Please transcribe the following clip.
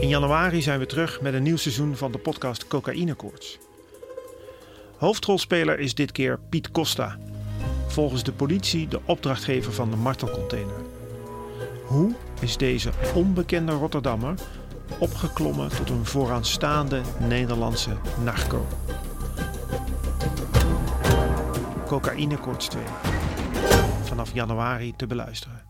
In januari zijn we terug met een nieuw seizoen van de podcast Cocaïnekoorts. Hoofdrolspeler is dit keer Piet Costa. Volgens de politie de opdrachtgever van de martelcontainer. Hoe is deze onbekende Rotterdammer opgeklommen tot een vooraanstaande Nederlandse narco? Cocaïnekoorts 2. Vanaf januari te beluisteren.